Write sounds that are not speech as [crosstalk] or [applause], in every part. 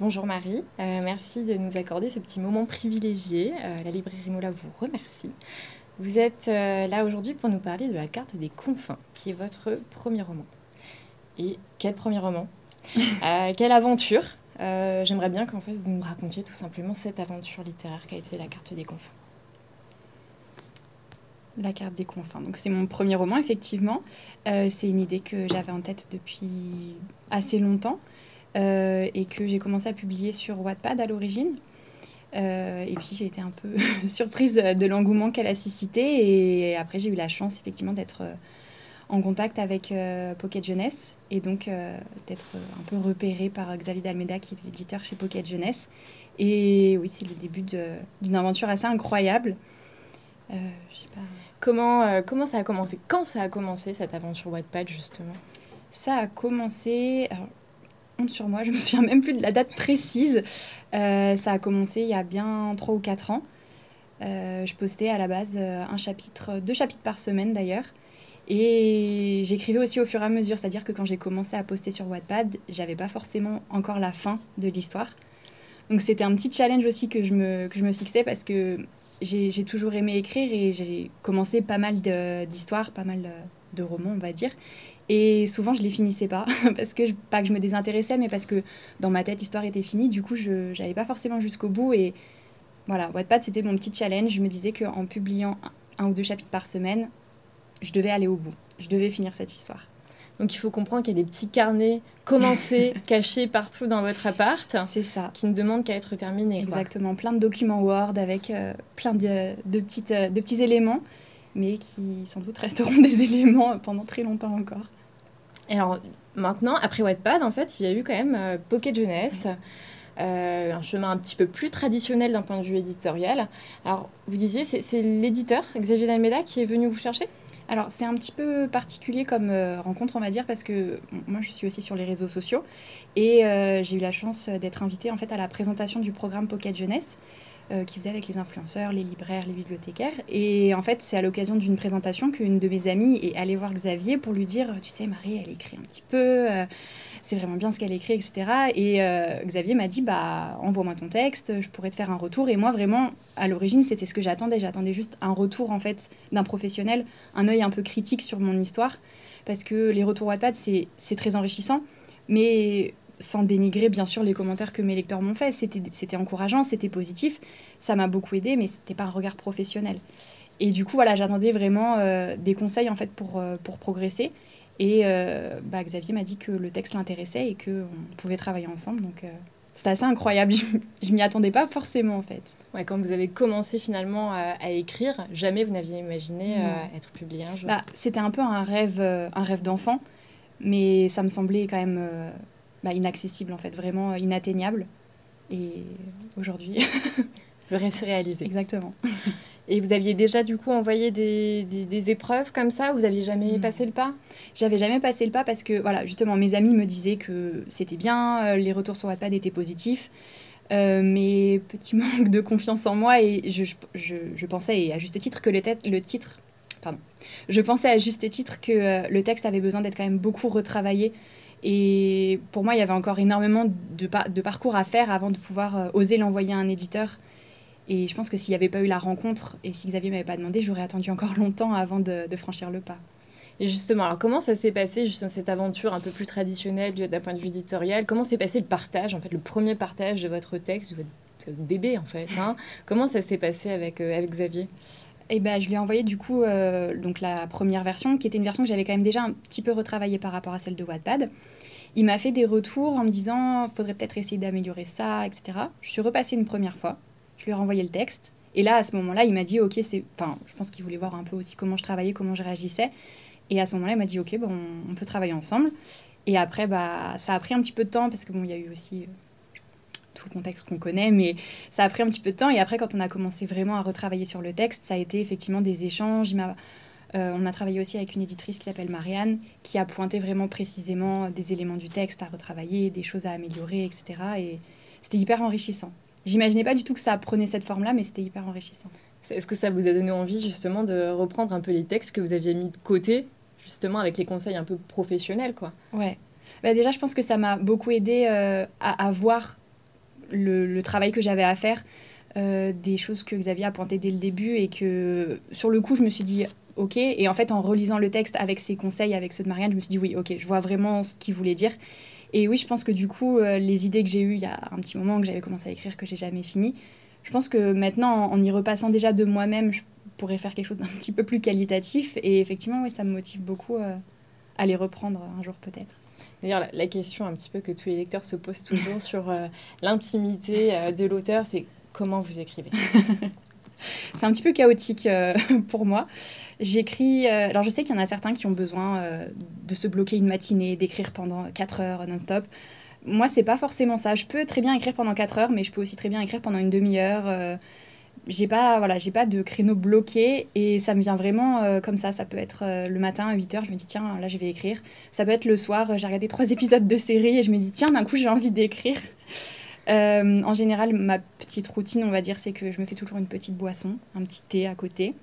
Bonjour Marie, euh, merci de nous accorder ce petit moment privilégié. Euh, la librairie Mola vous remercie. Vous êtes euh, là aujourd'hui pour nous parler de la carte des confins, qui est votre premier roman. Et quel premier roman? [laughs] Quelle aventure? J'aimerais bien qu'en fait vous nous racontiez tout simplement cette aventure littéraire qui a été la carte des confins. La carte des confins. Donc c'est mon premier roman, effectivement. C'est une idée que j'avais en tête depuis assez longtemps et que j'ai commencé à publier sur Wattpad à l'origine. Euh, et puis j'ai été un peu [laughs] surprise de l'engouement qu'elle a suscité. Et après, j'ai eu la chance effectivement d'être en contact avec Pocket Jeunesse et donc d'être un peu repérée par Xavier Dalmeda, qui est l'éditeur chez Pocket Jeunesse. Et oui, c'est le début d'une aventure assez incroyable. pas. Comment, euh, comment ça a commencé? Quand ça a commencé cette aventure Wattpad justement? Ça a commencé. Alors, honte sur moi, je me souviens même plus de la date précise. Euh, ça a commencé il y a bien 3 ou 4 ans. Euh, je postais à la base un chapitre, deux chapitres par semaine d'ailleurs. Et j'écrivais aussi au fur et à mesure, c'est-à-dire que quand j'ai commencé à poster sur Wattpad, j'avais pas forcément encore la fin de l'histoire. Donc c'était un petit challenge aussi que je me, que je me fixais parce que j'ai toujours aimé écrire et j'ai commencé pas mal d'histoires, pas mal de romans, on va dire. Et souvent, je les finissais pas, [laughs] parce que pas que je me désintéressais, mais parce que dans ma tête, l'histoire était finie. Du coup, je n'allais pas forcément jusqu'au bout. Et voilà, Wattpad, c'était mon petit challenge. Je me disais qu'en publiant un, ou deux chapitres par semaine, je devais aller au bout. Je devais finir cette histoire. Donc il faut comprendre qu'il y a des petits carnets commencés, [laughs] cachés partout dans votre appart. C'est ça. Qui ne demandent qu'à être terminés. Exactement. Plein de documents Word avec euh, plein de, petites, euh, de petits éléments, mais qui sans doute resteront [laughs] des éléments pendant très longtemps encore. Alors maintenant, après Wattpad, en fait, il y a eu quand même euh, Pocket Jeunesse. un chemin un petit peu plus traditionnel d'un point de vue éditorial. Alors, vous disiez, c'est l'éditeur, Xavier Dalmeda, qui est venu vous chercher? Alors c'est un petit peu particulier comme euh, rencontre on va dire parce que moi je suis aussi sur les réseaux sociaux et euh, j'ai eu la chance d'être invitée en fait à la présentation du programme Pocket Jeunesse euh, qui faisait avec les influenceurs, les libraires, les bibliothécaires et en fait c'est à l'occasion d'une présentation qu'une de mes amies est allée voir Xavier pour lui dire tu sais Marie elle écrit un petit peu c'est vraiment bien ce qu'elle écrit, etc. Et euh, Xavier m'a dit, bah, envoie-moi ton texte, je pourrais te faire un retour. Et moi, vraiment, à l'origine, c'était ce que j'attendais. J'attendais juste un retour, en fait, d'un professionnel, un œil un peu critique sur mon histoire. Parce que les retours Wattpad, c'est très enrichissant. Mais sans dénigrer, bien sûr, les commentaires que mes lecteurs m'ont fait. C'était encourageant, c'était positif. Ça m'a beaucoup aidé, mais c'était pas un regard professionnel. Et du coup, voilà, j'attendais vraiment euh, des conseils, en fait, pour, euh, pour progresser. Et euh, bah, Xavier m'a dit que le texte l'intéressait et qu'on pouvait travailler ensemble. Donc c'était assez incroyable. Je, m'y attendais pas forcément en fait. Ouais, quand vous avez commencé finalement à, écrire, jamais vous n'aviez imaginé être publié un jour. Bah, c'était un peu un rêve, un rêve d'enfant, mais ça me semblait quand même bah, inaccessible en fait, vraiment inatteignable. Et aujourd'hui, [laughs] le rêve s'est réalisé. Exactement. [laughs] Et vous aviez déjà du coup envoyé des, des, épreuves comme ça Vous aviez jamais hmm. passé le pas? J'avais jamais passé le pas parce que voilà, justement, mes amis me disaient que c'était bien, euh, les retours sur Wattpad étaient positifs. Euh, mais petit [laughs] manque de confiance en moi et je, je, je pensais, et à juste titre, que le, le titre, pardon, je pensais à juste titre que euh, le texte avait besoin d'être quand même beaucoup retravaillé. Et pour moi, il y avait encore énormément de, parcours à faire avant de pouvoir oser l'envoyer à un éditeur. Et je pense que s'il n'y avait pas eu la rencontre et si Xavier m'avait pas demandé, j'aurais attendu encore [laughs] longtemps avant de, franchir le pas. Et justement, alors comment ça s'est passé, justement, cette aventure un peu plus traditionnelle d'un point de vue éditorial? Comment s'est passé le partage, en fait, le premier partage de votre texte, de votre bébé, en fait hein? Comment ça s'est passé avec, euh, avec Xavier? Eh ben, je lui ai envoyé du coup euh, donc la première version, qui était une version que j'avais quand même déjà un petit peu retravaillée par rapport à celle de Wattpad. Il m'a fait des retours en me disant, faudrait peut-être essayer d'améliorer ça, etc. Je suis repassée une première fois. Je lui ai renvoyé le texte. Et là, à ce moment-là, il m'a dit, OK, c'est... Enfin, je pense qu'il voulait voir un peu aussi comment je travaillais, comment je réagissais. Et à ce moment-là, il m'a dit, OK, bon, on peut travailler ensemble. Et après, bah, ça a pris un petit peu de temps parce que bon, il y a eu aussi euh, tout le contexte qu'on connaît, mais ça a pris un petit peu de temps. Et après, quand on a commencé vraiment à retravailler sur le texte, ça a été effectivement des échanges. Euh, on a travaillé aussi avec une éditrice qui s'appelle Marianne, qui a pointé vraiment précisément des éléments du texte à retravailler, des choses à améliorer, etc. Et c'était hyper enrichissant. J'imaginais pas du tout que ça prenait cette forme-là, mais c'était hyper enrichissant. Est-ce que ça vous a donné envie justement de reprendre un peu les textes que vous aviez mis de côté, justement avec les conseils un peu professionnels, quoi? Ouais. Bah déjà, je pense que ça m'a beaucoup aidé euh, à, voir le, travail que j'avais à faire, des choses que Xavier a pointées dès le début et que sur le coup, je me suis dit, ok. Et en fait, en relisant le texte avec ses conseils, avec ceux de Marianne, je me suis dit, oui, ok, je vois vraiment ce qu'il voulait dire. Et oui, je pense que du coup, les idées que j'ai eues il y a un petit moment que j'avais commencé à écrire, que j'ai jamais fini, je pense que maintenant, en y repassant déjà de moi-même, je pourrais faire quelque chose d'un [laughs] petit peu plus qualitatif. Et effectivement, oui, ça me motive beaucoup euh, à les reprendre un jour peut-être. D'ailleurs, la, question un petit peu que tous les lecteurs se posent toujours [laughs] sur euh, l'intimité euh, de l'auteur, c'est comment vous écrivez? [laughs] C'est un petit peu chaotique [laughs] pour moi. J'écris. alors, je sais qu'il y en a certains qui ont besoin de se bloquer une matinée, d'écrire pendant 4 heures non-stop moi, c'est pas forcément ça. Je peux très bien écrire pendant 4 heures, mais je peux aussi très bien écrire pendant une demi-heure. Euh, j'ai pas voilà j'ai pas de créneau bloqué et ça me vient vraiment euh, comme ça. Ça peut être euh, le matin à 8h je me dis tiens là je vais écrire. Ça peut être le soir j'ai regardé trois [laughs] épisodes de série et je me dis tiens d'un coup j'ai envie d'écrire. [laughs] En général ma petite routine on va dire c'est que je me fais toujours une petite boisson un petit thé à côté.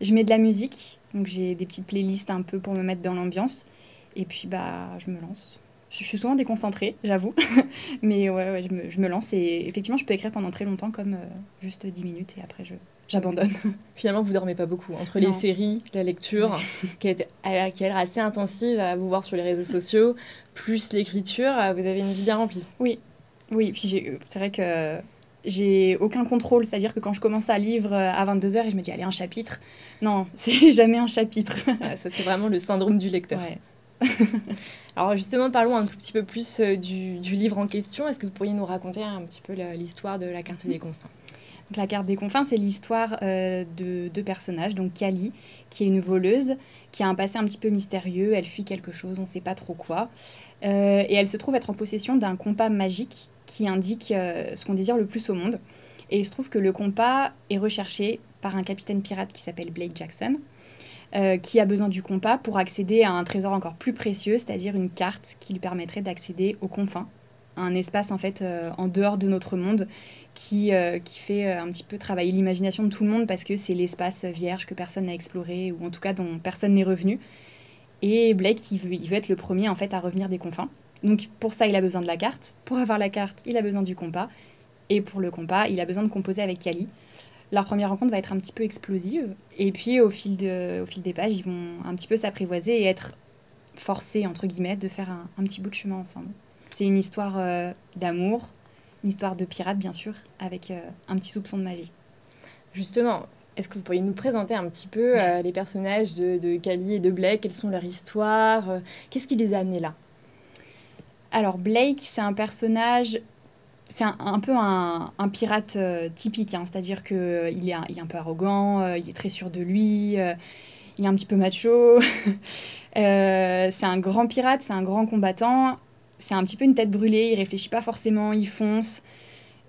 Je mets de la musique donc j'ai des petites playlists un peu pour me mettre dans l'ambiance. Et puis bah je me lance je suis souvent déconcentrée, j'avoue. [laughs] Mais ouais, je, me, je, me, lance et effectivement, je peux écrire pendant très longtemps, comme euh, juste 10 minutes et après, je, j'abandonne. [laughs] Finalement, vous dormez pas beaucoup. Entre les séries, la lecture, [laughs] qui, est, qui a l'air assez intensive à vous voir sur les réseaux sociaux, plus l'écriture, euh, vous avez une vie bien remplie. Oui, oui. Puis c'est vrai que j'ai aucun contrôle. C'est-à-dire que quand je commence à lire euh, à 22h et je me dis, allez, un chapitre. Non, c'est jamais un chapitre. ça, c'est vraiment le syndrome du lecteur. Ouais. Alors justement, parlons un tout petit peu plus euh, du, livre en question. Est-ce que vous pourriez nous raconter un petit peu l'histoire de la carte des confins? La carte des confins, c'est l'histoire euh, de deux personnages. Donc Kali, qui est une voleuse, qui a un passé un petit peu mystérieux. Elle fuit quelque chose, on ne sait pas trop quoi. Euh, et elle se trouve être en possession d'un compas magique qui indique ce qu'on désire le plus au monde. Et il se trouve que le compas est recherché par un capitaine pirate qui s'appelle Blake Jackson. Euh, qui a besoin du compas pour accéder à un trésor encore plus précieux, c'est-à-dire une carte qui lui permettrait d'accéder aux confins, un espace en fait euh, en dehors de notre monde qui, euh, qui fait un petit peu travailler l'imagination de tout le monde parce que c'est l'espace vierge que personne n'a exploré ou en tout cas dont personne n'est revenu. Et Blake, il veut, il veut être le premier en fait à revenir des confins. Donc pour ça, il a besoin de la carte. Pour avoir la carte, il a besoin du compas. Et pour le compas, il a besoin de composer avec Kali leur première rencontre va être un petit peu explosive. Et puis, au fil, de, au fil des pages, ils vont un petit peu s'apprivoiser et être forcés, entre guillemets, de faire un, petit bout de chemin ensemble. C'est une histoire euh, d'amour, une histoire de pirate, bien sûr, avec euh, un petit soupçon de magie. Justement, est-ce que vous pourriez nous présenter un petit peu euh, [laughs] les personnages de, de Kali et de Blake? Quelles sont leurs histoires? Qu'est-ce qui les a amenés là? Alors, Blake, c'est un personnage c'est un, peu un, pirate euh, typique, hein. c'est-à-dire qu'il euh, est, il est un peu arrogant, euh, il est très sûr de lui, il est un petit peu macho. [laughs] c'est un grand pirate, c'est un grand combattant, c'est un petit peu une tête brûlée, il réfléchit pas forcément, il fonce.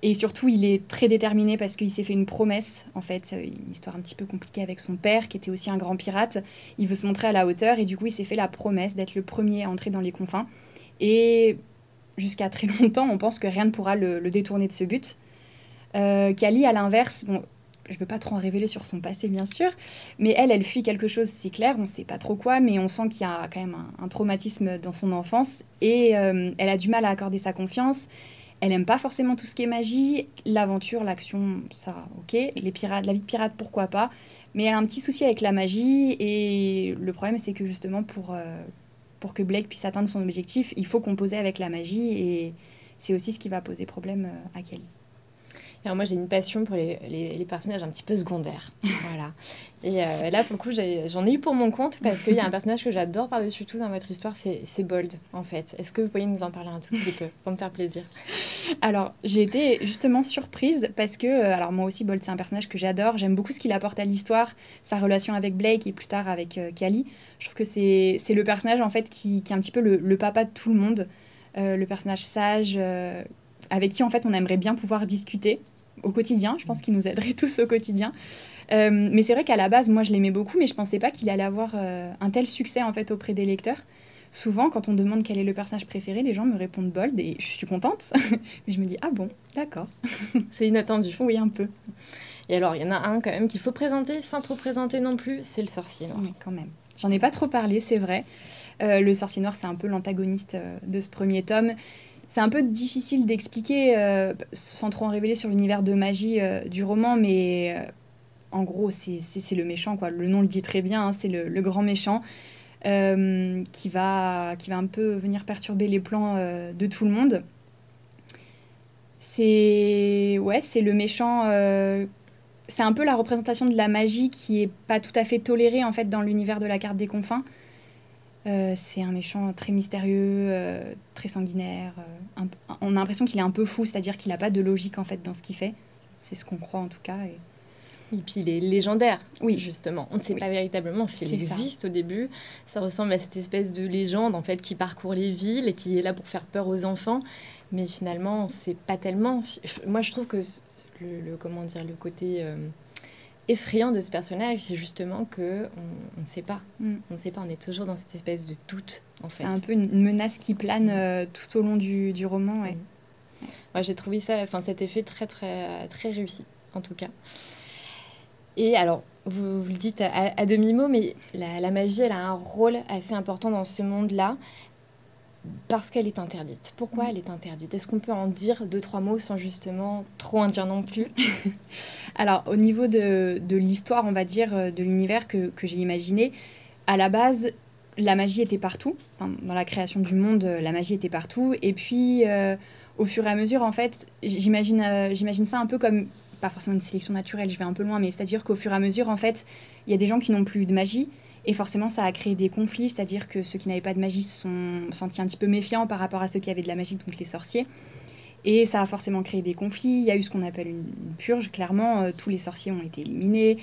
Et surtout, il est très déterminé parce qu'il s'est fait une promesse, en fait, une histoire un petit peu compliquée avec son père, qui était aussi un grand pirate. Il veut se montrer à la hauteur et du coup, il s'est fait la promesse d'être le premier à entrer dans les confins. Et jusqu'à très [laughs] longtemps, on pense que rien ne pourra le, détourner de ce but. Euh, Kali, à l'inverse, bon, je ne veux pas trop en révéler sur son passé, bien sûr, mais elle, elle fuit quelque chose, c'est clair, on ne sait pas trop quoi, mais on sent qu'il y a quand même un, traumatisme dans son enfance, et euh, elle a du mal à accorder sa confiance. Elle n'aime pas forcément tout ce qui est magie, l'aventure, l'action, ça, ok, les pirates, la vie de pirate, pourquoi pas, mais elle a un petit souci avec la magie, et le problème, c'est que justement, pour, euh, pour que Blake puisse atteindre son objectif, il faut composer avec la magie et c'est aussi ce qui va poser problème euh, à Kelly. Alors moi j'ai une passion pour les, les, personnages un petit peu secondaires. [laughs] voilà. Et euh, là pour le coup j'en ai, eu pour mon compte parce qu'il y a un personnage que j'adore par-dessus tout dans votre histoire, c'est Bold en fait. Est-ce que vous pourriez nous en parler un tout petit peu pour me faire plaisir? Alors j'ai été justement surprise parce que, euh, alors moi aussi Bold c'est un personnage que j'adore, j'aime beaucoup ce qu'il apporte à l'histoire, sa relation avec Blake et plus tard avec euh. Je trouve que c'est le personnage en fait qui, qui, est un petit peu le, le papa de tout le monde, le personnage sage avec qui en fait on aimerait bien pouvoir discuter au quotidien. Je pense qu'il nous aiderait [laughs] tous au quotidien. Euh, mais c'est vrai qu'à la base, moi, je l'aimais beaucoup, mais je pensais pas qu'il allait avoir euh, un tel succès en fait auprès des lecteurs. Souvent, quand on demande quel est le personnage préféré, les gens me répondent Bold et je suis contente. [laughs] mais je me dis ah bon, d'accord. [laughs] c'est inattendu. Oui, un peu. Et alors, il y en a un quand même qu'il faut présenter sans trop présenter non plus, c'est le sorcier noir. Oui, quand même. J'en ai pas trop parlé, c'est vrai. Euh, le sorcier noir, c'est un peu l'antagoniste de ce premier tome c'est un peu difficile d'expliquer euh, sans trop en révéler sur l'univers de magie euh, du roman, mais euh, en gros, c'est le méchant, quoi. Le nom le dit très bien, hein, c'est le, grand méchant qui, va, qui va un peu venir perturber les plans de tout le monde. C'est ouais, c'est le méchant. c'est un peu la représentation de la magie qui est pas tout à fait tolérée en fait dans l'univers de la carte des confins. Euh, c'est un méchant très mystérieux, euh, très sanguinaire. Euh, on a l'impression qu'il est un peu fou, c'est-à-dire qu'il n'a pas de logique en fait dans ce qu'il fait. C'est ce qu'on croit en tout cas. Et... Et puis il est légendaire, oui. justement. On ne sait pas véritablement s'il existe au début. Ça ressemble à cette espèce de légende en fait qui parcourt les villes et qui est là pour faire peur aux enfants. Mais finalement, c'est pas tellement. Moi, je trouve que le, comment dire, le côté effrayant de ce personnage, c'est justement que on ne sait pas. Mm. On ne sait pas, on est toujours dans cette espèce de doute, en fait. C'est un peu une menace qui plane euh, tout au long du, du roman, ouais. Mm. Moi, j'ai trouvé ça, enfin, cet effet très, très, très réussi, en tout cas. Et alors, vous, vous le dites à, à demi-mot, mais la, la, magie, elle a un rôle assez important dans ce monde-là parce qu'elle est interdite. Pourquoi mm. elle est interdite? Est-ce qu'on peut en dire deux, trois mots sans justement trop en dire non plus? [laughs] Alors, au niveau de, de l'histoire, on va dire, euh, de l'univers que, que j'ai imaginé, à la base, la magie était partout. dans la création du monde, euh, la magie était partout. Et puis, euh, au fur et à mesure, en fait, j'imagine j'imagine ça un peu comme, pas forcément une sélection naturelle, je vais un peu loin, mais c'est-à-dire qu'au fur et à mesure, en fait, il y a des gens qui n'ont plus de magie et forcément, ça a créé des conflits, c'est-à-dire que ceux qui n'avaient pas de magie se sont sentis un petit peu méfiants par rapport à ceux qui avaient de la magie, donc les sorciers. Et ça a forcément créé des conflits. Il y a eu ce qu'on appelle une, purge, clairement. Euh, tous les sorciers ont été éliminés.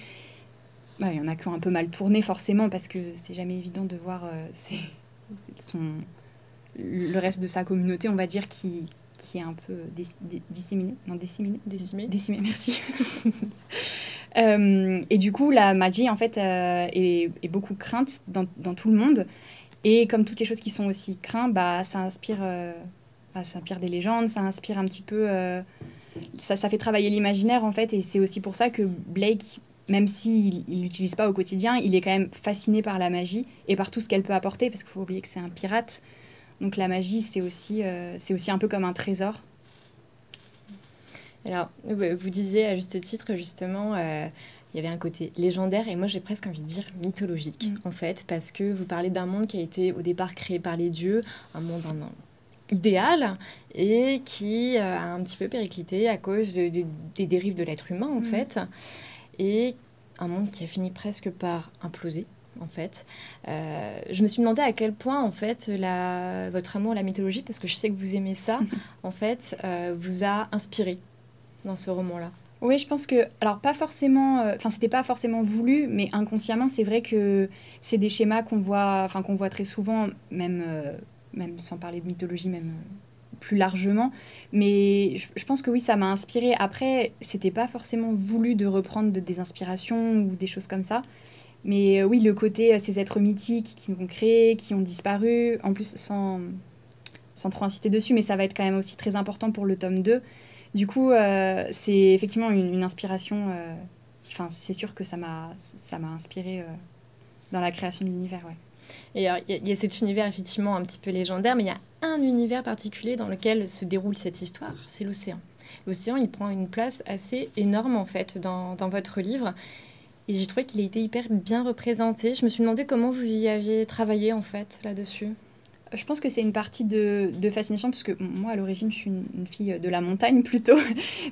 il y en a qui ont un peu mal tourné, forcément, parce que c'est jamais évident de voir euh, [laughs] son, le reste de sa communauté, on va dire, qui, qui est un peu disséminé. Non, disséminé Décimé. Décimé, merci. [laughs] Euh, et du coup, la magie, en fait, euh, est, beaucoup crainte dans, tout le monde. Et comme toutes les choses qui sont aussi craintes, bah, ça, inspire, euh, bah, ça inspire des légendes, ça inspire un petit peu... ça, ça fait travailler l'imaginaire, en fait. Et c'est aussi pour ça que Blake, même s'il ne l'utilise pas au quotidien, il est quand même fasciné par la magie et par tout ce qu'elle peut apporter, parce qu'il faut oublier que c'est un pirate. Donc la magie, c'est aussi, c'est aussi un peu comme un trésor. Alors, vous disiez à juste titre, justement, euh, il y avait un côté légendaire et moi j'ai presque envie de dire mythologique, mm. en fait, parce que vous parlez d'un monde qui a été au départ créé par les dieux, un monde idéal et qui euh, a un petit peu périclité à cause des dérives de l'être humain, en mm. fait, et un monde qui a fini presque par imploser en fait. Euh, je me suis demandé à quel point, en fait, la, votre amour à la mythologie, parce que je sais que vous aimez ça, [laughs] en fait, vous a inspiré dans ce roman-là oui, je pense que, alors pas forcément, euh, enfin c'était pas forcément voulu, mais inconsciemment, c'est vrai que c'est des schémas qu'on voit, enfin qu'on voit très souvent, même, euh, même sans parler de mythologie, même euh, plus largement. Mais je, pense que oui, ça m'a inspiré. Après, c'était pas forcément voulu de reprendre des inspirations ou des choses comme ça. Mais oui, le côté ces êtres mythiques qui ont créé, qui ont disparu, en plus sans, sans trop inciter dessus, mais ça va être quand même aussi très important pour le tome 2 du coup, euh, c'est effectivement une, inspiration. Euh, enfin, c'est sûr que ça m'a, ça m'a inspiré euh, dans la création de l'univers, ouais. Et il y, a cet univers effectivement un petit peu légendaire, mais il y a un univers particulier dans lequel se déroule cette histoire, c'est l'océan. L'océan, il prend une place assez énorme en fait dans, dans votre livre. Et j'ai trouvé qu'il a été hyper bien représenté. Je me suis demandé comment vous y aviez travaillé en fait là-dessus. Je pense que c'est une partie de, fascination, puisque moi, à l'origine, je suis une, fille de la montagne [laughs] plutôt.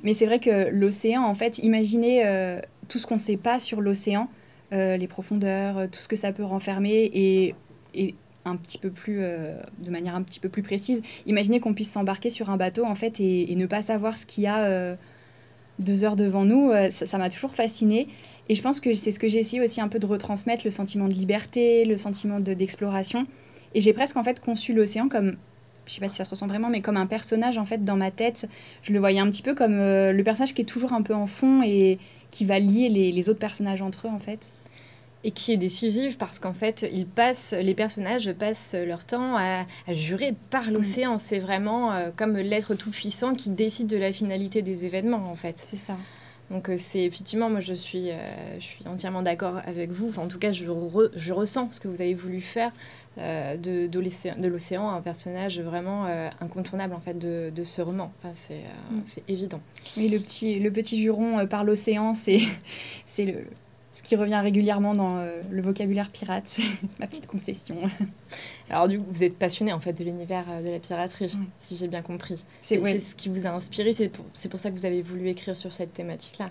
Mais c'est vrai que l'océan, en fait, imaginez euh, tout ce qu'on ne sait pas sur l'océan, euh, les profondeurs, euh, tout ce que ça peut renfermer, et, un petit peu plus, de manière un petit peu plus précise, imaginez qu'on puisse s'embarquer sur un bateau, en fait, et, ne pas savoir ce qu'il y a deux heures devant nous. ça m'a toujours fascinée. Et je pense que c'est ce que j'ai essayé aussi un peu de retransmettre, le sentiment de liberté, le sentiment d'exploration. Et j'ai presque en fait conçu l'océan comme je sais pas si ça se ressent vraiment, mais comme un personnage en fait dans ma tête. Je le voyais un petit peu comme euh, le personnage qui est toujours un peu en fond et qui va lier les, autres personnages entre eux en fait. Et qui est décisif parce qu'en fait, ils passent, les personnages passent leur temps à, jurer par mm. l'océan. C'est vraiment euh, comme l'être tout puissant qui décide de la finalité des événements en fait. C'est ça. Donc c'est effectivement, moi je suis, je suis entièrement d'accord avec vous. en tout cas, je, je, ressens ce que vous avez voulu faire de, de l'océan, un personnage vraiment incontournable en fait de, de ce roman. Enfin, mm. c'est évident. Oui, le petit, le petit juron par l'océan, c'est [laughs] le, ce qui revient régulièrement dans euh, le vocabulaire pirate, [laughs] ma petite concession. [laughs] Alors du coup, vous êtes passionné en fait de l'univers euh, de la piraterie, si j'ai bien compris. C'est ce qui vous a inspiré, c'est pour, pour, ça que vous avez voulu écrire sur cette thématique-là.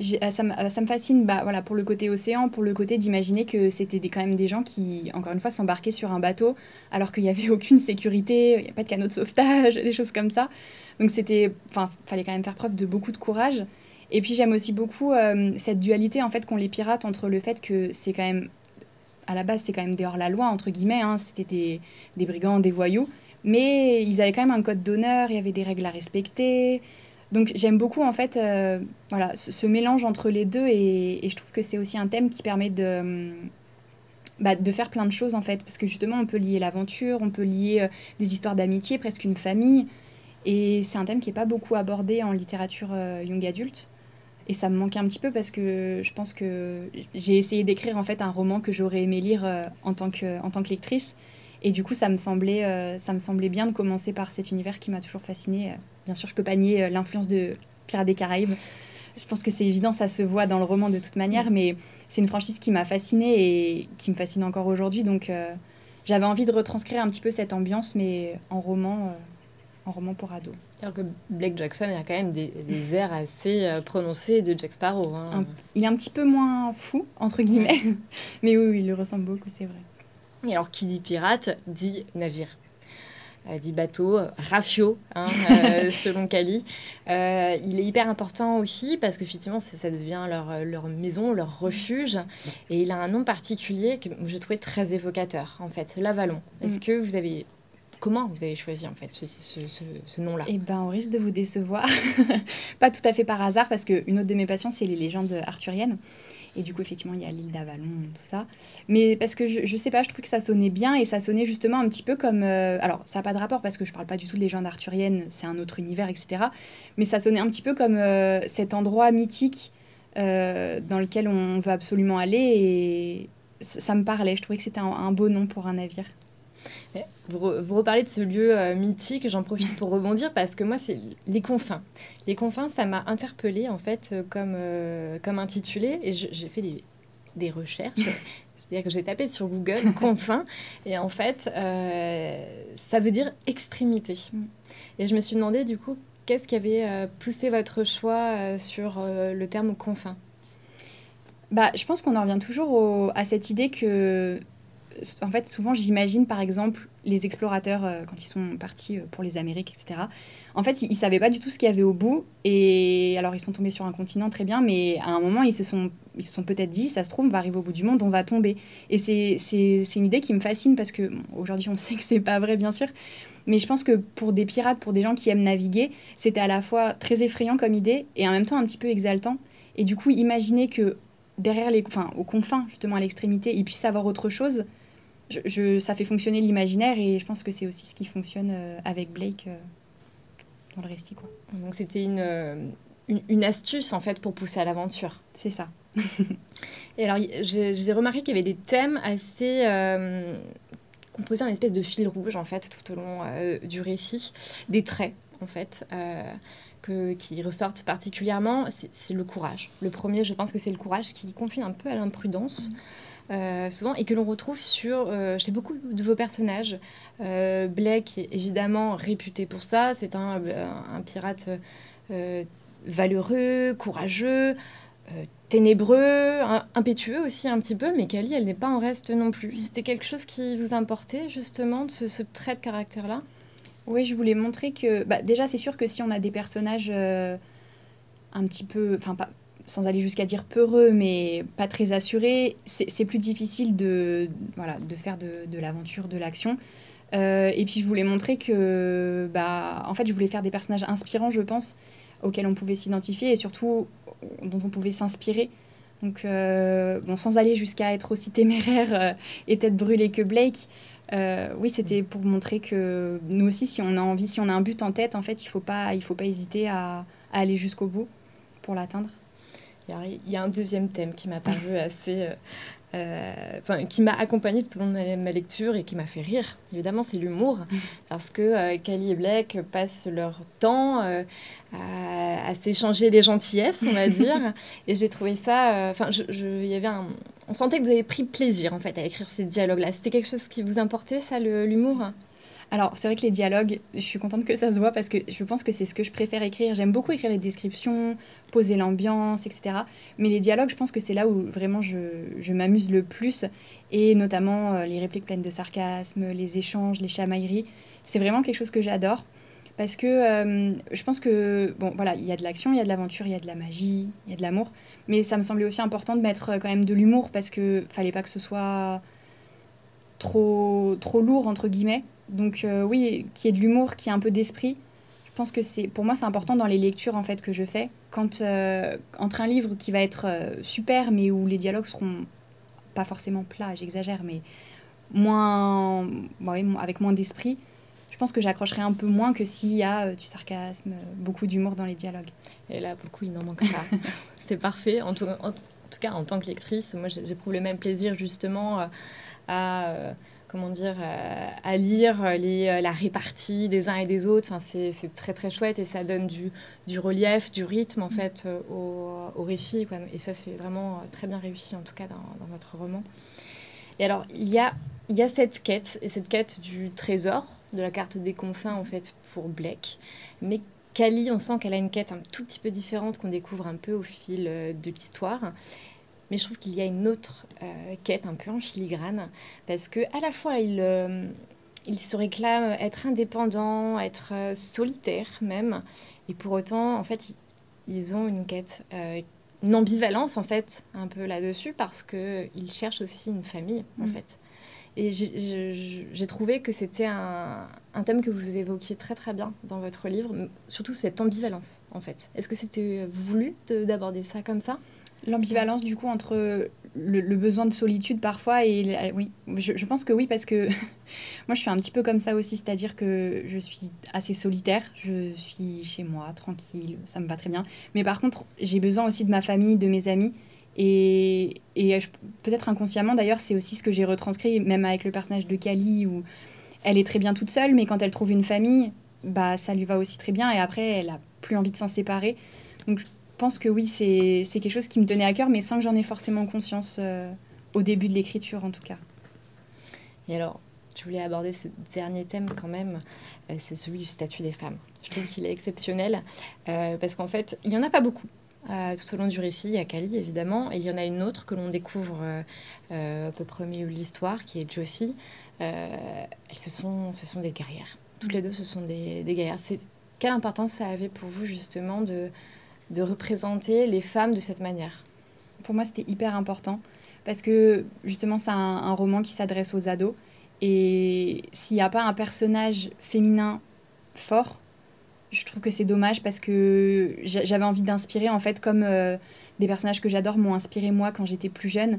Euh, ça, me fascine bah, voilà, pour le côté océan, pour le côté d'imaginer que c'était quand même des gens qui, encore une fois, s'embarquaient sur un bateau alors qu'il n'y avait aucune sécurité, il n'y a pas de canot de sauvetage, [laughs] des choses comme ça. Donc c'était, enfin, fallait quand même faire preuve de beaucoup de courage. Et puis j'aime aussi beaucoup euh, cette dualité en fait qu'ont les pirates entre le fait que c'est quand même à la base c'est quand même dehors la loi entre guillemets, hein, c'était des, des, brigands, des voyous, mais ils avaient quand même un code d'honneur, il y avait des règles à respecter. Donc j'aime beaucoup en fait euh, voilà ce, mélange entre les deux et, je trouve que c'est aussi un thème qui permet de bah, de faire plein de choses en fait parce que justement on peut lier l'aventure, on peut lier euh, des histoires d'amitié, presque une famille. Et c'est un thème qui n'est pas beaucoup abordé en littérature young adulte. Et ça me manquait un petit peu parce que je pense que j'ai essayé d'écrire en fait un roman que j'aurais aimé lire euh, en, tant que, en tant que lectrice. Et du coup, ça me semblait, euh, ça me semblait bien de commencer par cet univers qui m'a toujours fascinée. Bien sûr, je peux pas nier l'influence de Pirates des Caraïbes. Je pense que c'est évident, ça se voit dans le roman de toute manière, mm. mais c'est une franchise qui m'a fascinée et qui me fascine encore aujourd'hui. Donc, euh, j'avais envie de retranscrire un petit peu cette ambiance, mais en roman, en roman pour ados. Alors que Blake Jackson, il y a quand même des, [laughs] airs assez euh, prononcés de Jack Sparrow. Hein. il est un petit peu moins fou, entre guillemets. [laughs] Mais oui, il le ressemble beaucoup, c'est vrai. Et alors, qui dit pirate, dit navire. Euh, dit bateau, rafio, hein, [laughs] euh, selon Kali. il est hyper important aussi parce qu'effectivement, ça devient leur, leur, maison, leur refuge. Et il a un nom particulier que j'ai trouvé très évocateur, en fait, l'Avalon. Est-ce mm. que vous avez Comment vous avez choisi en fait ce, nom-là? Eh ben, on risque de vous décevoir. [laughs] pas tout à fait par hasard, parce qu'une autre de mes passions, c'est les légendes arthuriennes. Et du coup, effectivement, il y a l'île d'Avalon, tout ça. Mais parce que je, je sais pas, je trouve que ça sonnait bien et ça sonnait justement un petit peu comme. Euh, alors, ça n'a pas de rapport parce que je parle pas du tout de légendes arthuriennes, c'est un autre univers, etc. Mais ça sonnait un petit peu comme euh, cet endroit mythique euh, dans lequel on veut absolument aller et ça, me parlait. Je trouvais que c'était un beau nom pour un navire. Vous, reparlez de ce lieu euh, mythique, j'en profite pour rebondir parce que moi, c'est les confins. Les confins, ça m'a interpellée en fait euh, comme, euh, comme intitulé et j'ai fait des, des recherches. [laughs] C'est-à-dire que j'ai tapé sur Google confins et en fait, ça veut dire extrémité. Mm. Et je me suis demandé du coup, qu'est-ce qui avait poussé votre choix sur le terme confins bah, je pense qu'on en revient toujours à cette idée que en fait, souvent, j'imagine, par exemple, les explorateurs, euh, quand ils sont partis euh, pour les Amériques, etc., en fait, ils ne savaient pas du tout ce qu'il y avait au bout. Et alors, ils sont tombés sur un continent, très bien, mais à un moment, ils se sont, ils se sont peut-être dit, ça se trouve, on va arriver au bout du monde, on va tomber. Et c'est une idée qui me fascine parce que, aujourd'hui, on [laughs] sait que c'est pas vrai, bien sûr. Mais je pense que pour des pirates, pour des gens qui aiment naviguer, c'était à la fois très effrayant comme idée et en même temps un petit peu exaltant. Et du coup, imaginer que derrière les, enfin, aux confins, justement à l'extrémité, ils puissent avoir autre chose, je, ça fait fonctionner l'imaginaire et je pense que c'est aussi ce qui fonctionne euh, avec Blake euh, dans le récit. Quoi. Donc c'était euh, une, une, astuce en fait pour pousser à l'aventure. C'est ça. [laughs] et alors j'ai remarqué qu'il y avait des thèmes assez composés en espèce de fil rouge en fait tout au long du récit, des traits en fait. Que, qui ressortent particulièrement, c'est le courage. Le premier, je pense que c'est le courage qui confine un peu à l'imprudence. Mm. Euh, souvent, et que l'on retrouve sur, euh, chez beaucoup de vos personnages. Euh, Blake évidemment réputé pour ça, c'est un, un, pirate valeureux, courageux, ténébreux, impétueux aussi un petit peu, mais Kali, elle n'est pas en reste non plus. C'était quelque chose qui vous importait justement, de ce, ce trait de caractère-là? Oui, je voulais montrer que, bah, déjà, c'est sûr que si on a des personnages un petit peu, enfin pas, sans aller jusqu'à dire peureux, mais pas très assuré, c'est plus difficile de, voilà, de faire de, l'aventure, de l'action. Euh, et puis je voulais montrer que, bah, en fait, je voulais faire des personnages inspirants, je pense, auxquels on pouvait s'identifier et surtout dont on pouvait s'inspirer. Donc, euh, sans aller jusqu'à être aussi téméraire euh, et tête brûlée que Blake, oui, c'était pour montrer que nous aussi, si on a envie, si on a un but en tête, en fait, il ne faut, pas, faut pas hésiter à aller jusqu'au bout pour l'atteindre. Il y a un deuxième thème qui m'a paru assez euh, enfin, qui m'a accompagnée tout au long de ma, lecture et qui m'a fait rire. Évidemment, c'est l'humour, [laughs] parce que euh, et Blake passent leur temps euh, à, s'échanger des gentillesses, on va dire. [laughs] et j'ai trouvé ça. Euh, enfin, je, je, y avait un, on sentait que vous avez pris plaisir en fait à écrire ces dialogues-là. C'était quelque chose qui vous importait, ça, l'humour? Alors, c'est vrai que les dialogues, je suis contente que ça se voit parce que je pense que c'est ce que je préfère écrire. J'aime beaucoup écrire les descriptions, poser l'ambiance, etc. Mais les dialogues, je pense que c'est là où vraiment je, je m'amuse le plus. Et notamment euh, les répliques pleines de sarcasme, les échanges, les chamailleries. C'est vraiment quelque chose que j'adore. Parce que euh, je pense que, bon, voilà, il y a de l'action, il y a de l'aventure, il y a de la magie, il y a de l'amour. Mais ça me semblait aussi important de mettre euh, quand même de l'humour parce que fallait pas que ce soit trop, trop lourd, entre guillemets. Donc euh, oui, qui est de l'humour, qui est un peu d'esprit. Je pense que c'est, pour moi, c'est important dans les lectures en fait que je fais. Quand euh, entre un livre qui va être euh, super, mais où les dialogues seront pas forcément plats, j'exagère, mais moins, avec moins d'esprit, je pense que j'accrocherai un peu moins que s'il y a du sarcasme, beaucoup d'humour dans les dialogues. Et là, pour le coup, il n'en manque pas. [laughs] c'est parfait. En tout, en tout, cas, en tant que lectrice, moi, j'éprouve le même plaisir justement à comment dire, euh, à lire les, euh, la répartie des uns et des autres. Enfin, c'est très très chouette et ça donne du, du relief, du rythme en mm. fait euh, au, au, récit. Quoi. Et ça, c'est vraiment très bien réussi en tout cas dans, dans, votre roman. Et alors, il y a, il y a cette quête, et cette quête du trésor, de la carte des confins en fait pour Blake. Mais Kali, on sent qu'elle a une quête un tout petit peu différente qu'on découvre un peu au fil de l'histoire. Mais je trouve qu'il y a une autre euh, quête un peu en filigrane, parce que à la fois il, euh, il se réclame être indépendant, être euh, solitaire même, et pour autant, en fait, ils ont une quête, une ambivalence en fait, un peu là-dessus, parce qu'ils cherchent aussi une famille en mm. fait. Et j'ai trouvé que c'était un, un, thème que vous évoquiez très très bien dans votre livre, surtout cette ambivalence en fait. Est-ce que c'était voulu d'aborder ça comme ça? L'ambivalence, du coup, entre le, besoin de solitude parfois et oui, je, pense que oui, parce que [laughs] moi, je suis un petit peu comme ça aussi, c'est-à-dire que je suis assez solitaire, je suis chez moi, tranquille, ça me va très bien. Mais par contre, j'ai besoin aussi de ma famille, de mes amis. Et, et peut-être inconsciemment, d'ailleurs, c'est aussi ce que j'ai retranscrit, même avec le personnage de Kali, où elle est très bien toute seule, mais quand elle trouve une famille, bah, ça lui va aussi très bien. Et après, elle a plus envie de s'en séparer. Donc, pense que oui, c'est quelque chose qui me tenait à cœur, mais sans que j'en ai forcément conscience euh, au début de l'écriture, en tout cas. Et alors, je voulais aborder ce dernier thème quand même, euh, c'est celui du statut des femmes. Je trouve qu'il est exceptionnel, euh, parce qu'en fait, il n'y en a pas beaucoup. tout au long du récit, il y a Kali évidemment, et il y en a une autre que l'on découvre un peu premier de l'histoire, qui est Josie. elles, ce sont, ce sont des guerrières. Toutes les deux, ce sont des, des guerrières. Quelle importance ça avait pour vous justement de, de représenter les femmes de cette manière Pour moi, c'était hyper important parce que justement, c'est un, roman qui s'adresse aux ados. Et s'il n'y a pas un personnage féminin fort, je trouve que c'est dommage parce que j'avais envie d'inspirer, en fait, comme euh, des personnages que j'adore m'ont inspiré moi quand j'étais plus jeune.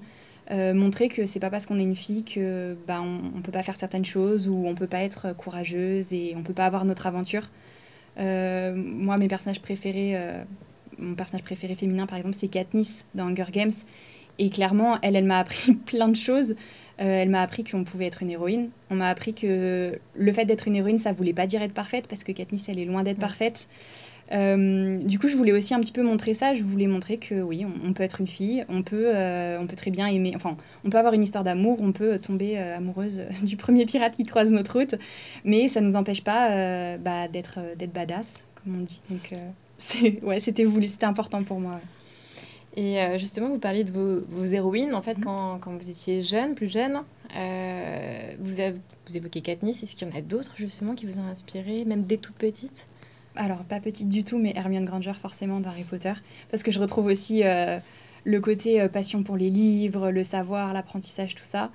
Euh, montrer que c'est pas parce qu'on est une fille que bah, on, peut pas faire certaines choses ou on peut pas être courageuse et on peut pas avoir notre aventure. Euh, moi, mes personnages préférés, mon personnage préféré féminin, par exemple, c'est Katniss dans Hunger Games. Et clairement, elle, elle m'a appris [laughs] plein de choses. Euh, elle m'a appris qu'on pouvait être une héroïne. On m'a appris que le fait d'être une héroïne, ça voulait pas dire être parfaite, parce que Katniss, elle est loin d'être parfaite. Euh, du coup, je voulais aussi un petit peu montrer ça. Je voulais montrer que oui, on, peut être une fille, on peut, euh, on peut très bien aimer. Enfin, on peut avoir une histoire d'amour, on peut tomber amoureuse [laughs] du premier pirate qui croise notre route, mais ça nous empêche pas bah, d'être d'être badass, comme on dit. Donc, ouais, c'était voulu, c'était important pour moi. Et euh, justement, vous parliez de vos, vos héroïnes. En fait, mhm. quand, quand, vous étiez jeune, plus jeune, euh, vous, avez, vous évoquez Katniss. Est-ce qu'il y en a d'autres, justement, qui vous ont inspiré, même dès toute petite Alors, pas petite du tout, mais Hermione Granger, forcément, d'Harry Potter. Parce que je retrouve aussi euh, le côté passion pour les livres, le savoir, l'apprentissage, tout ça.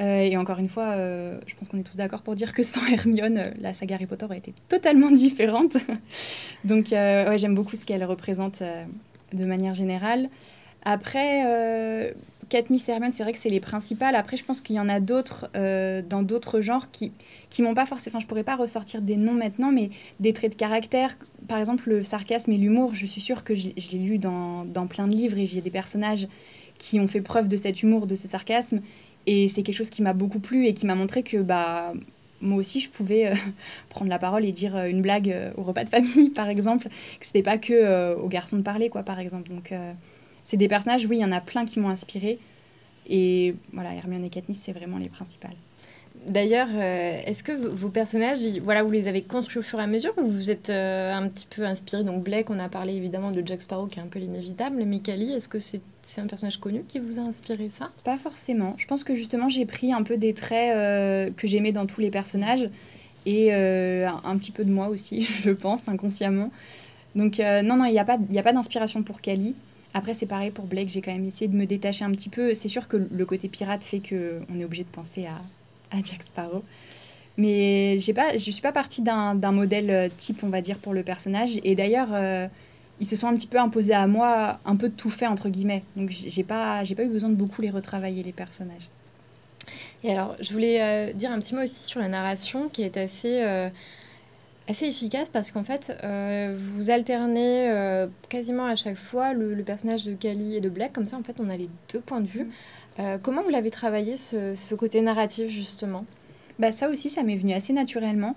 Euh, et encore une fois, euh, je pense qu'on est tous d'accord pour dire que sans [laughs] Hermione, euh, la saga Harry Potter aurait été totalement différente. [laughs] Donc, ouais, j'aime beaucoup ce qu'elle représente de manière générale. Après, Katniss et Hermione, c'est vrai que c'est les principales. Après, je pense qu'il y en a d'autres dans d'autres genres qui qui m'ont pas forcément. Enfin, je pourrais pas ressortir des noms maintenant, mais des traits de caractère. Par exemple, le sarcasme et l'humour. Je suis sûre que je, l'ai lu dans, dans, plein de livres et j'ai des personnages qui ont fait preuve de cet humour, de ce sarcasme. Et c'est quelque chose qui m'a beaucoup plu et qui m'a montré que bah moi aussi, je pouvais euh, [laughs] prendre la parole et dire euh, une blague au repas de famille, [laughs] par exemple, que c'était pas que aux garçons de parler, quoi, par exemple. Donc, c'est des personnages, oui, il y en a plein qui m'ont inspiré. Et voilà, Hermione et Katniss, c'est vraiment les principales. D'ailleurs, euh, est-ce que vos personnages, voilà, vous les avez construits au fur et à mesure ou vous êtes euh, un petit peu inspiré Donc Blake, on a parlé évidemment de Jack Sparrow qui est un peu l'inévitable, mais Kali, est-ce que c'est un personnage connu qui vous a inspiré ça? Pas forcément. Je pense que justement j'ai pris un peu des traits euh, que j'aimais dans tous les personnages et un petit peu de moi aussi, [laughs] je pense, inconsciemment. Donc non, non, il n'y a pas, pas d'inspiration pour Kali. Après, c'est pareil pour Blake, j'ai quand même essayé de me détacher un petit peu. C'est sûr que le côté pirate fait qu'on est obligé de penser à, à Jack Sparrow. Mais pas, je suis pas partie d'un modèle euh, type, on va dire, pour le personnage. Et d'ailleurs, euh, ils se sont un petit peu imposés à moi, un peu tout fait, entre guillemets. Donc, j'ai pas, pas eu besoin de beaucoup les retravailler, les personnages. Et alors, je voulais euh, dire un petit mot aussi sur la narration, qui est assez assez efficace parce qu'en fait, vous alternez quasiment à chaque fois le, personnage de Kali et de Black. Comme ça, en fait, on a les deux points de vue. Euh, comment vous l'avez travaillé, ce, côté narratif, justement? Bah, Ça aussi, ça m'est venu assez naturellement.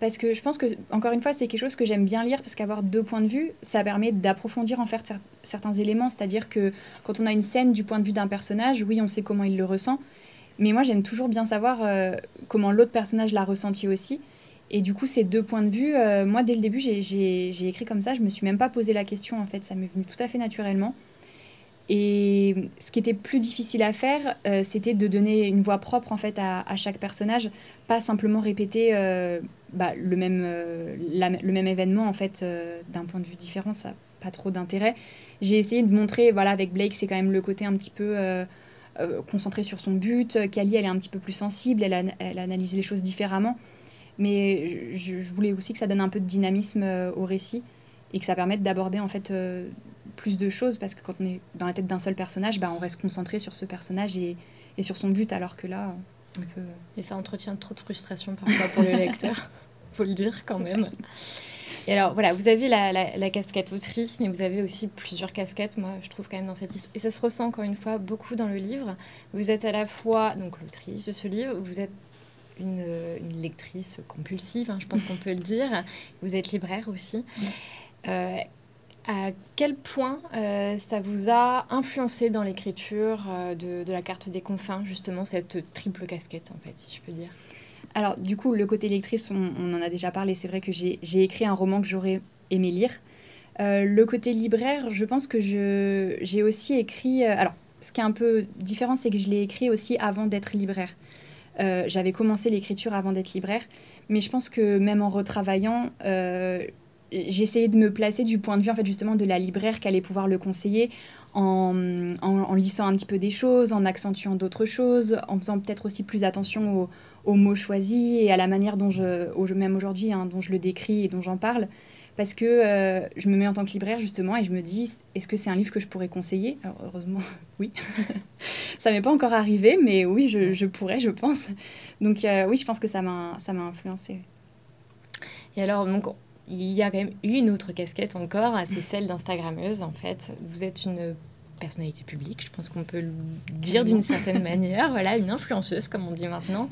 Parce que je pense que, encore une fois, c'est quelque chose que j'aime bien lire, parce qu'avoir deux points de vue, ça permet d'approfondir en fait certains éléments. C'est-à-dire que quand on a une scène du point de vue d'un personnage, oui, on sait comment il le ressent. Mais moi, j'aime toujours bien savoir comment l'autre personnage l'a ressenti aussi. Et du coup, ces deux points de vue, euh, moi, dès le début, j'ai écrit comme ça. Je me suis même pas posé la question, en fait. Ça m'est venu tout à fait naturellement. Et ce qui était plus difficile à faire, euh, c'était de donner une voix propre, en fait, à, chaque personnage. Pas simplement répéter euh, bah, le, même, le même événement, en fait, d'un point de vue différent. Ça n'a pas trop d'intérêt. J'ai essayé de montrer, voilà, avec Blake, c'est quand même le côté un petit peu... concentré sur son but. Kali, elle est un petit peu plus sensible, elle, analyse les choses différemment. Mais je, voulais aussi que ça donne un peu de dynamisme euh, au récit et que ça permette d'aborder en fait euh, plus de choses parce que quand on est dans la tête d'un seul personnage, bah, on reste concentré sur ce personnage et, et sur son but alors que là, on peut... Et ça entretient trop de frustration parfois pour le [laughs] lecteur, faut le dire quand même. Et alors voilà, vous avez la, la, casquette autrice, mais vous avez aussi plusieurs casquettes, moi je trouve quand même dans cette histoire. Et ça se ressent encore une fois beaucoup dans le livre. Vous êtes à la fois donc l'autrice de ce livre, vous êtes une, lectrice compulsive, hein, je pense qu'on peut le dire. Vous êtes libraire aussi. Euh, à quel point euh, ça vous a influencé dans l'écriture euh, de, la carte des confins, justement, cette triple casquette, en fait, si je peux dire? Alors, du coup, le côté lectrice, on, en a déjà parlé. C'est vrai que j'ai écrit un roman que j'aurais aimé lire. le côté libraire, je pense que j'ai aussi écrit... alors, ce qui est un peu différent, c'est que je l'ai écrit aussi avant d'être libraire. Euh, j'avais commencé l'écriture avant d'être libraire, mais je pense que même en retravaillant, euh, essayé de me placer du point de vue en fait justement de la libraire qui allait pouvoir le conseiller en, en, lissant un petit peu des choses, en accentuant d'autres choses, en faisant peut-être aussi plus attention aux, mots choisis et à la manière dont je, même aujourd'hui, hein, dont je le décris et dont j'en parle parce que euh, je me mets en tant que libraire justement et je me dis est-ce que c'est un livre que je pourrais conseiller? Alors heureusement [laughs] oui, [laughs] ça m'est pas encore arrivé mais oui je, je pourrais je pense. Donc euh, oui je pense que ça m'a influencé. Et alors donc il y a quand même une autre casquette encore, c'est celle d'instagrammeuse en fait. Vous êtes une personnalité publique, je pense qu'on peut le dire d'une certaine manière, voilà, une influenceuse comme on dit maintenant.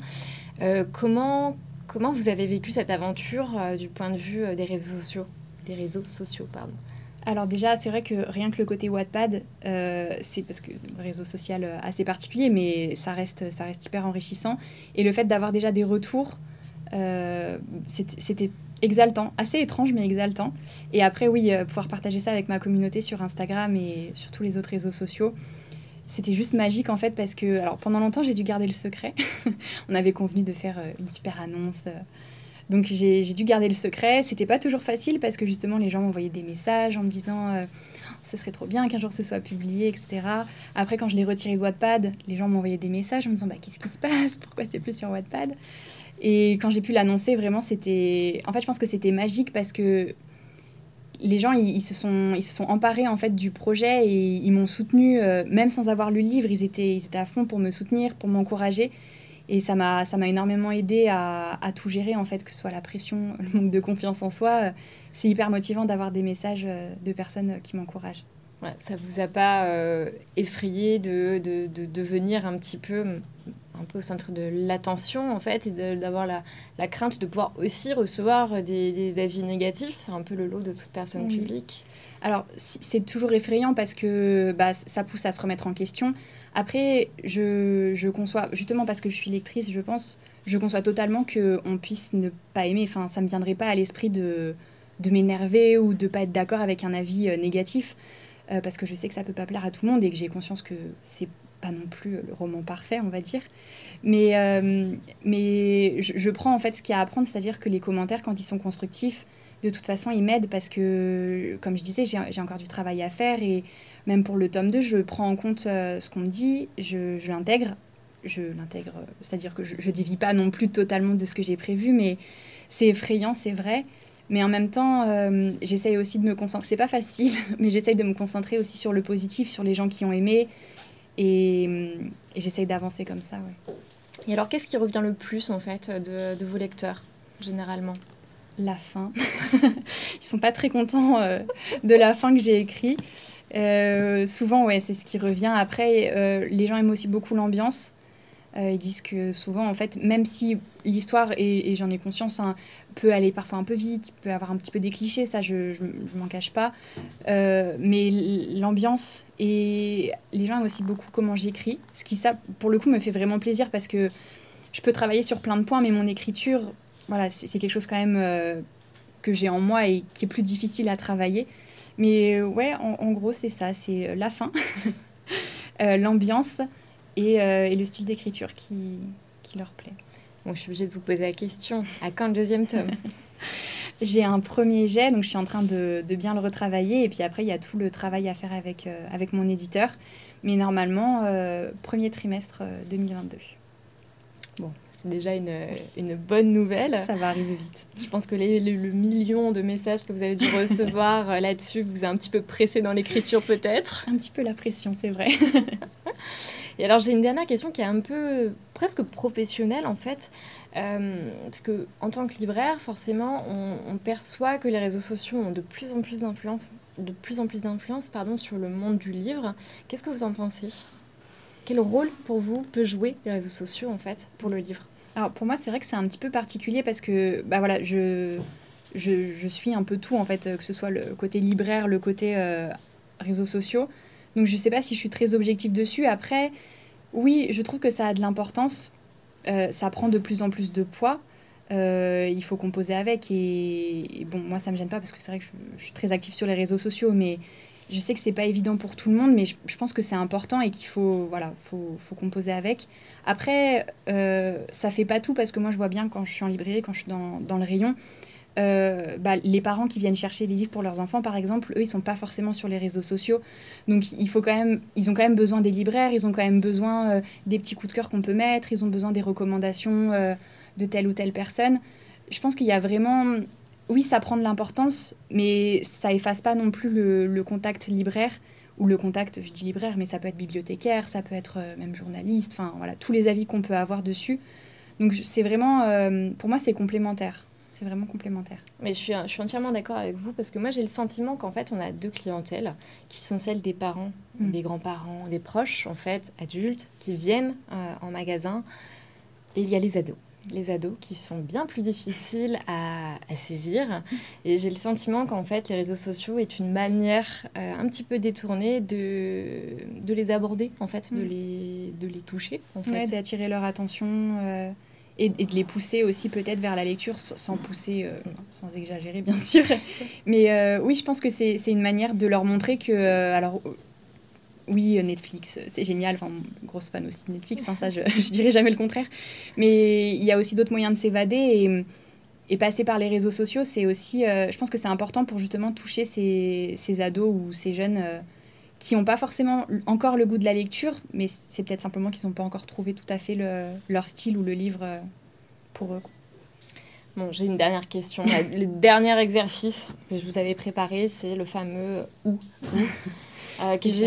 Euh, comment Comment vous avez vécu cette aventure euh, du point de vue euh, des réseaux sociaux? Des réseaux sociaux, pardon. Alors déjà, c'est vrai que rien que le côté Wattpad, euh, c'est parce que réseau social assez particulier, mais ça reste, ça reste hyper enrichissant. Et le fait d'avoir déjà des retours, c'était exaltant, assez étrange mais exaltant. Et après, oui, pouvoir partager ça avec ma communauté sur Instagram et sur tous les autres réseaux sociaux, c'était juste magique en fait parce que alors pendant longtemps j'ai dû garder le secret. [laughs] On avait convenu de faire euh, une super annonce. Euh. donc j'ai dû garder le secret. C'était pas toujours facile parce que justement les gens m'envoyaient des messages en me disant euh, ce serait trop bien qu'un jour ce soit publié, etc. Après quand je l'ai retiré de Wattpad, les gens m'envoyaient des messages en me disant bah, qu'est-ce qui se passe? Pourquoi c'est plus sur Wattpad? Et quand j'ai pu l'annoncer, vraiment c'était... En fait je pense que c'était magique parce que les gens, ils, se sont, ils se sont emparés en fait du projet et ils m'ont soutenu, même sans avoir lu le livre, ils étaient, ils étaient à fond pour me soutenir, pour m'encourager. Et ça m'a, énormément aidé à, tout gérer, en fait, que ce soit la pression, [laughs] le manque de confiance en soi. C'est hyper motivant d'avoir des messages de personnes qui m'encouragent. Ouais, ça vous a pas euh, effrayé de, de, de, devenir un petit peu un peu au centre de l'attention en fait et d'avoir la, la, crainte de pouvoir aussi recevoir des, des avis négatifs. C'est un peu le lot de toute personne publique. Alors c'est toujours effrayant parce que bah, ça pousse à se remettre en question. Après je, je, conçois justement parce que je suis lectrice je pense je conçois totalement que on puisse ne pas aimer. Enfin ça me viendrait pas à l'esprit de de m'énerver ou de pas être d'accord avec un avis euh, négatif euh, parce que je sais que ça peut pas plaire à tout le monde et que j'ai conscience que c'est pas non plus le roman parfait, on va dire. Mais, euh, mais je, prends en fait ce qu'il y a à apprendre, c'est-à-dire que les commentaires, quand ils sont constructifs, de toute façon, ils m'aident parce que, comme je disais, j'ai encore du travail à faire et même pour le tome 2, je prends en compte euh, ce qu'on me dit, je, l'intègre. Je l'intègre, c'est-à-dire que je ne dévie pas non plus totalement de ce que j'ai prévu, mais c'est effrayant, c'est vrai. Mais en même temps, euh, j'essaye aussi de me concentrer. C'est pas facile, [laughs] mais j'essaye de me concentrer aussi sur le positif, sur les gens qui ont aimé. Et, et j'essaye d'avancer comme ça, ouais. Et alors, qu'est-ce qui revient le plus, en fait, de, de vos lecteurs, généralement? La fin. [laughs] Ils sont pas très contents euh, de la fin que j'ai écrite. Euh, souvent, ouais, c'est ce qui revient. Après, euh, les gens aiment aussi beaucoup l'ambiance. Euh, ils disent que souvent, en fait, même si l'histoire, et, j'en ai conscience, hein, peut aller parfois un peu vite, peut avoir un petit peu des clichés, ça je, je, m'en cache pas. Euh, mais l'ambiance et les gens aiment aussi beaucoup comment j'écris, ce qui, ça, pour le coup, me fait vraiment plaisir parce que je peux travailler sur plein de points, mais mon écriture, voilà, c'est quelque chose quand même euh, que j'ai en moi et qui est plus difficile à travailler. Mais ouais, en, en gros, c'est ça, c'est la fin, [laughs] l'ambiance et, et, le style d'écriture qui, qui leur plaît je suis obligée de vous poser la question. À quand le deuxième tome [laughs] [laughs] J'ai un premier jet, donc je suis en train de, de, bien le retravailler. Et puis après, il y a tout le travail à faire avec, euh, avec mon éditeur. Mais normalement, euh, premier trimestre 2022. Euh, bon, c'est déjà une, une, bonne nouvelle. Ça va arriver vite. Je pense que les, le million de messages que vous avez dû [laughs] recevoir là-dessus vous a un petit peu pressé dans l'écriture peut-être. Un petit peu la pression, c'est vrai. Et alors j'ai une dernière question qui est un peu presque professionnelle en fait. Euh, parce que en tant que libraire, forcément, on, perçoit que les réseaux sociaux ont de plus en plus d'influence, de plus en plus d'influence, pardon, sur le monde du livre. Qu'est-ce que vous en pensez? Quel rôle pour vous peut jouer les réseaux sociaux en fait pour le livre? Alors pour moi, c'est vrai que c'est un petit peu particulier parce que bah voilà, je, je, suis un peu tout en fait, que ce soit le côté libraire, le côté euh, réseaux sociaux. Donc je ne sais pas si je suis très objective dessus. Après, oui, je trouve que ça a de l'importance. Euh, ça prend de plus en plus de poids. Euh, il faut composer avec. Et, bon, moi, ça me gêne pas parce que c'est vrai que je, suis très active sur les réseaux sociaux, mais je sais que c'est pas évident pour tout le monde, mais je, pense que c'est important et qu'il faut, voilà, faut, faut, composer avec. Après, euh, ça fait pas tout parce que moi, je vois bien quand je suis en librairie, quand je suis dans, dans le rayon, euh, bah, les parents qui viennent chercher des livres pour leurs enfants, par exemple, eux, ils sont pas forcément sur les réseaux sociaux. Donc, il faut quand même, ils ont quand même besoin des libraires, ils ont quand même besoin euh, des petits coups de cœur qu'on peut mettre, ils ont besoin des recommandations euh, de telle ou telle personne. Je pense qu'il y a vraiment, oui, ça prend de l'importance, mais ça efface pas non plus le, le, contact libraire ou le contact, je dis libraire, mais ça peut être bibliothécaire, ça peut être même journaliste, enfin voilà, tous les avis qu'on peut avoir dessus. Donc, c'est vraiment, pour moi, c'est complémentaire. C'est vraiment complémentaire. Mais je suis, je suis entièrement d'accord avec vous parce que moi j'ai le sentiment qu'en fait on a deux clientèles qui sont celles des parents, mm. des grands-parents, des proches en fait, adultes, qui viennent euh, en magasin. Et il y a les ados. Les ados qui sont bien plus difficiles à, à saisir. Et j'ai le sentiment qu'en fait les réseaux sociaux est une manière euh, un petit peu détournée de, de les aborder, en fait, de, mm. les, de les toucher. En fait. d'attirer leur attention. Euh, et, de les pousser aussi peut-être vers la lecture sans pousser, euh, sans exagérer bien sûr. [laughs] Mais euh, oui, je pense que c'est une manière de leur montrer que, euh, alors oui, Netflix, c'est génial, enfin, grosse fan aussi de Netflix, hein, ça je, [laughs] je dirais jamais le contraire. Mais il y a aussi d'autres moyens de s'évader et, et, passer par les réseaux sociaux, c'est aussi, je pense que c'est important pour justement toucher ces, ces ados ou ces jeunes qui n'ont pas forcément encore le goût de la lecture, mais c'est peut-être simplement qu'ils n'ont pas encore trouvé tout à fait le, leur style ou le livre euh, pour eux. Bon, j'ai une dernière question. le dernier exercice que je vous avais préparé, c'est le fameux où. Euh, que j'ai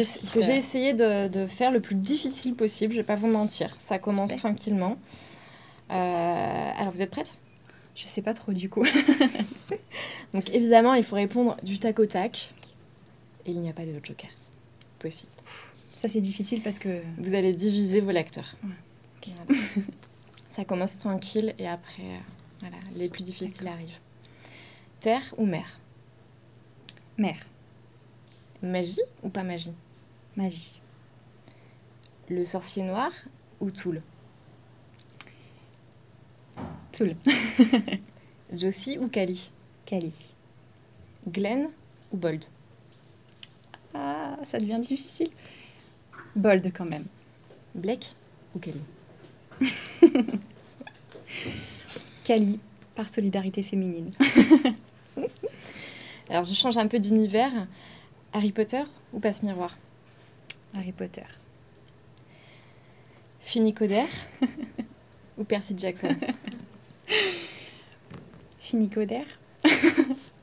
essayé de, faire le plus difficile possible, je ne vais pas vous mentir. Ça commence tranquillement. Euh, alors, vous êtes prête? Je ne sais pas trop du coup. [laughs] Donc, évidemment, il faut répondre du tac au tac. Et il n'y a pas de joker possible. Ça, c'est difficile parce que... Vous allez diviser vos lecteurs. [laughs] Ça commence tranquille et après... Euh, voilà, les plus difficiles arrivent. Terre ou mer? Mer. Magie ou pas magie? Magie. Le sorcier noir ou Toul? Toul. Josie ou Kali? Kali. Glenn ou Bold? Ah, ça devient difficile. Bold quand même. Blake ou Kali [laughs] Cali, par solidarité féminine. [laughs] Alors, je change un peu d'univers. Harry Potter ou Passe Miroir Harry Potter. Coder [laughs] ou Percy Jackson? Coder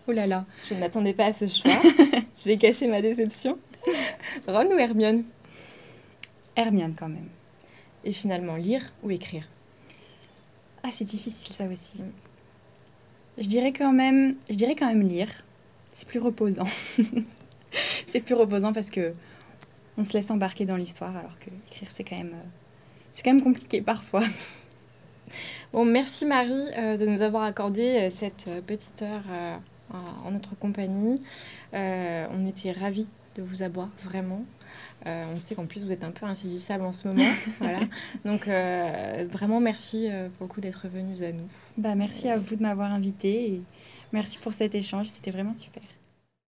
Oh là là. Je ne m'attendais pas à ce choix. Je vais cacher ma déception. [laughs] Ron ou Hermione? Hermione quand même. Et finalement, lire ou écrire? Ah, c'est difficile ça aussi. Je dirais quand même, je dirais quand même lire. C'est plus reposant. [laughs] c'est plus reposant parce que on se laisse embarquer dans l'histoire, alors que écrire c'est quand même, euh, c'est quand même compliqué parfois. [laughs] Bon, merci Marie euh, de nous avoir accordé euh, cette petite heure en notre compagnie. on était ravis de vous avoir vraiment. Euh, on sait qu'en plus vous êtes un peu insaisissable en ce moment. [laughs] voilà. Donc euh, vraiment merci euh, pour le coup d'être venus à nous. Bah, merci à vous de m'avoir invité et merci pour cet échange, c'était vraiment super.